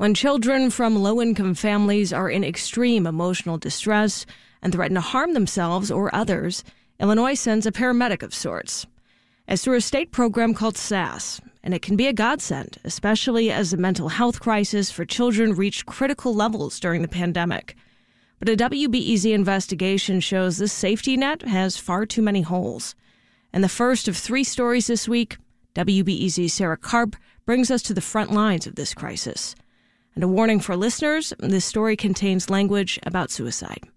When children from low income families are in extreme emotional distress and threaten to harm themselves or others, Illinois sends a paramedic of sorts. It's through a state program called SASS, and it can be a godsend, especially as the mental health crisis for children reached critical levels during the pandemic. But a WBEZ investigation shows this safety net has far too many holes. And the first of three stories this week, WBEZ's Sarah Karp brings us to the front lines of this crisis. And a warning for listeners this story contains language about suicide.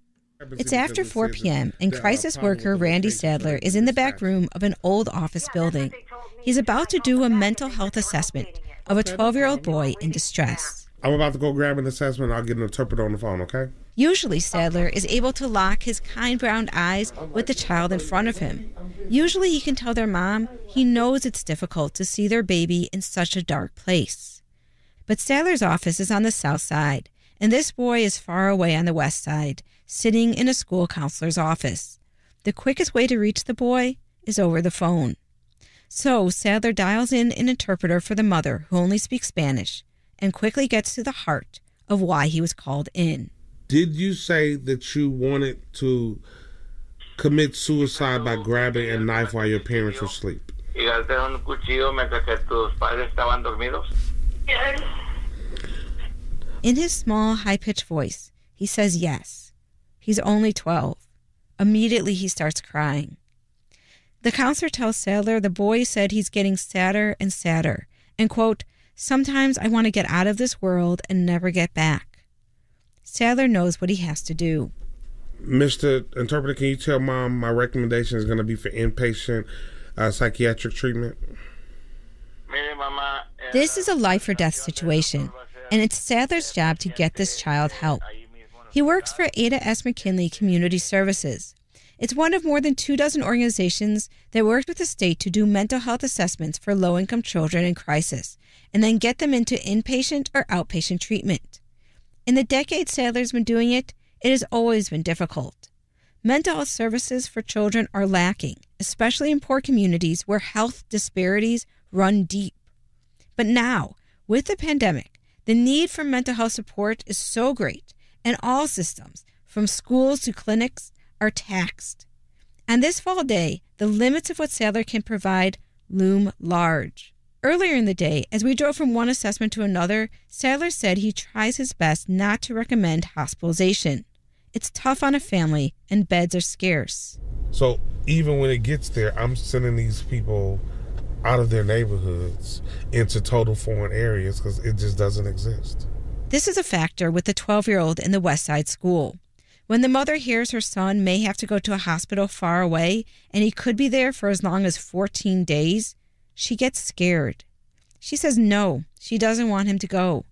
It's after 4 p.m., and crisis worker Randy Sadler is in the back room of an old office building. He's about to do a mental health assessment of a 12 year old boy in distress. I'm about to go grab an assessment. I'll get an interpreter on the phone, okay? Usually, Sadler is able to lock his kind brown eyes with the child in front of him. Usually, he can tell their mom he knows it's difficult to see their baby in such a dark place. But Sadler's office is on the south side, and this boy is far away on the west side, sitting in a school counselor's office. The quickest way to reach the boy is over the phone. So Sadler dials in an interpreter for the mother, who only speaks Spanish, and quickly gets to the heart of why he was called in. Did you say that you wanted to commit suicide by grabbing a knife while your parents were asleep? In his small, high pitched voice, he says yes. He's only 12. Immediately, he starts crying. The counselor tells Sadler the boy said he's getting sadder and sadder, and, quote, Sometimes I want to get out of this world and never get back. Sadler knows what he has to do. Mr. Interpreter, can you tell mom my recommendation is going to be for inpatient uh, psychiatric treatment? This is a life or death situation, and it's Sadler's job to get this child help. He works for Ada S. McKinley Community Services. It's one of more than two dozen organizations that work with the state to do mental health assessments for low income children in crisis and then get them into inpatient or outpatient treatment. In the decades Sadler's been doing it, it has always been difficult. Mental health services for children are lacking, especially in poor communities where health disparities run deep. But now, with the pandemic, the need for mental health support is so great, and all systems, from schools to clinics, are taxed. On this fall day, the limits of what Sadler can provide loom large. Earlier in the day, as we drove from one assessment to another, Sadler said he tries his best not to recommend hospitalization. It's tough on a family, and beds are scarce. So even when it gets there, I'm sending these people out of their neighborhoods into total foreign areas because it just doesn't exist. This is a factor with the 12 year old in the West Side School. When the mother hears her son may have to go to a hospital far away and he could be there for as long as 14 days, she gets scared. She says no, she doesn't want him to go.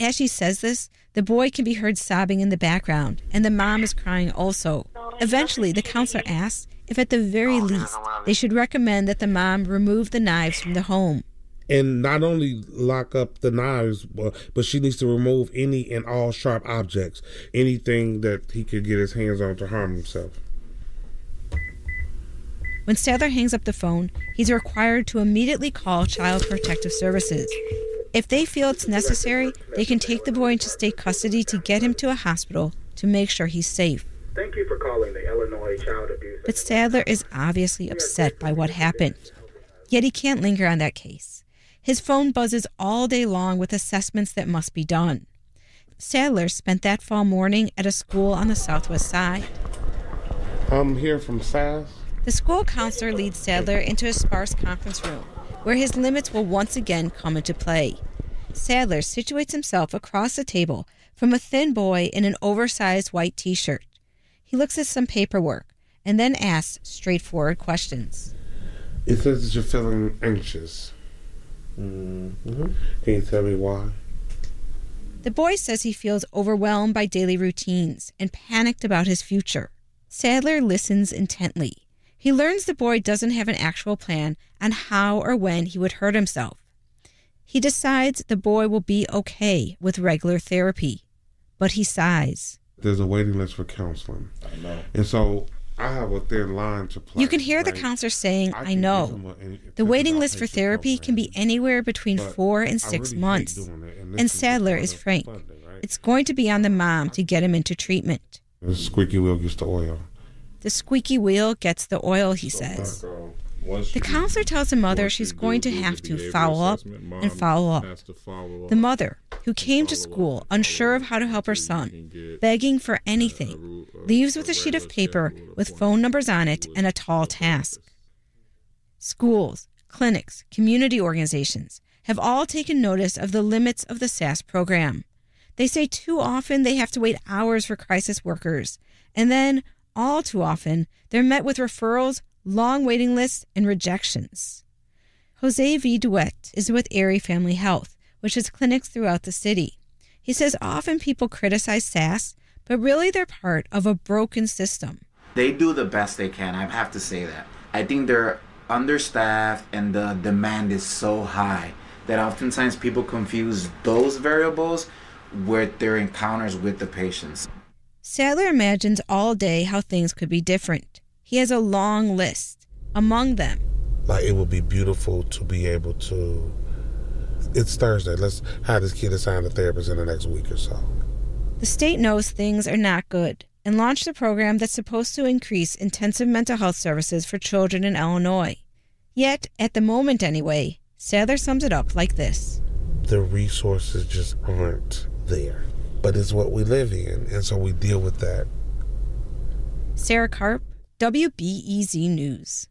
As she says this, the boy can be heard sobbing in the background, and the mom is crying also. Eventually, the counselor asks if, at the very least, they should recommend that the mom remove the knives from the home. And not only lock up the knives, but she needs to remove any and all sharp objects, anything that he could get his hands on to harm himself. When Sadler hangs up the phone, he's required to immediately call Child Protective Services. If they feel it's necessary, they can take the boy into state custody to get him to a hospital to make sure he's safe. Thank you for calling the Illinois Child Abuse. But Sadler is obviously upset by what happened. Yet he can't linger on that case. His phone buzzes all day long with assessments that must be done. Sadler spent that fall morning at a school on the southwest side. I'm here from SASS. The school counselor leads Sadler into a sparse conference room where his limits will once again come into play. Sadler situates himself across the table from a thin boy in an oversized white t shirt. He looks at some paperwork and then asks straightforward questions. It says that you're feeling anxious. Mm-hmm. Can you tell me why? The boy says he feels overwhelmed by daily routines and panicked about his future. Sadler listens intently. He learns the boy doesn't have an actual plan on how or when he would hurt himself. He decides the boy will be okay with regular therapy, but he sighs. There's a waiting list for counseling. And so I have a thin line to play. You can hear the counselor saying, I I know. a- The waiting list for patient therapy can be anywhere between But four and six really months. doing And Sadler is frank. funding, right? It's going to be on the mom to get him into treatment. The squeaky wheel gets the oil. The squeaky wheel gets the oil, he says. The counselor tells the mother she's going to have to follow up and follow up. The mother, who came to school unsure of how to help her son, begging for anything, leaves with a sheet of paper with phone numbers on it and a tall task. Schools, clinics, community organizations have all taken notice of the limits of the SASS program. They say too often they have to wait hours for crisis workers, and then, all too often, they're met with referrals, long waiting lists, and rejections. Jose V. Duet is with Erie Family Health, which has clinics throughout the city. He says often people criticize SASS, but really they're part of a broken system. they do the best they can. I have to say that. I think they're understaffed and the demand is so high that oftentimes people confuse those variables with their encounters with the patients. Sadler imagines all day how things could be different. He has a long list. Among them, Like it would be beautiful to be able to. It's Thursday. Let's have this kid assigned a therapist in the next week or so. the state knows things are not good and launched a program that's supposed to increase intensive mental health services for children in Illinois. Yet, at the moment anyway, Sadler sums it up like this. The resources just aren't there. But it's what we live in, and so we deal with that. Sarah Karp, WBEZ News.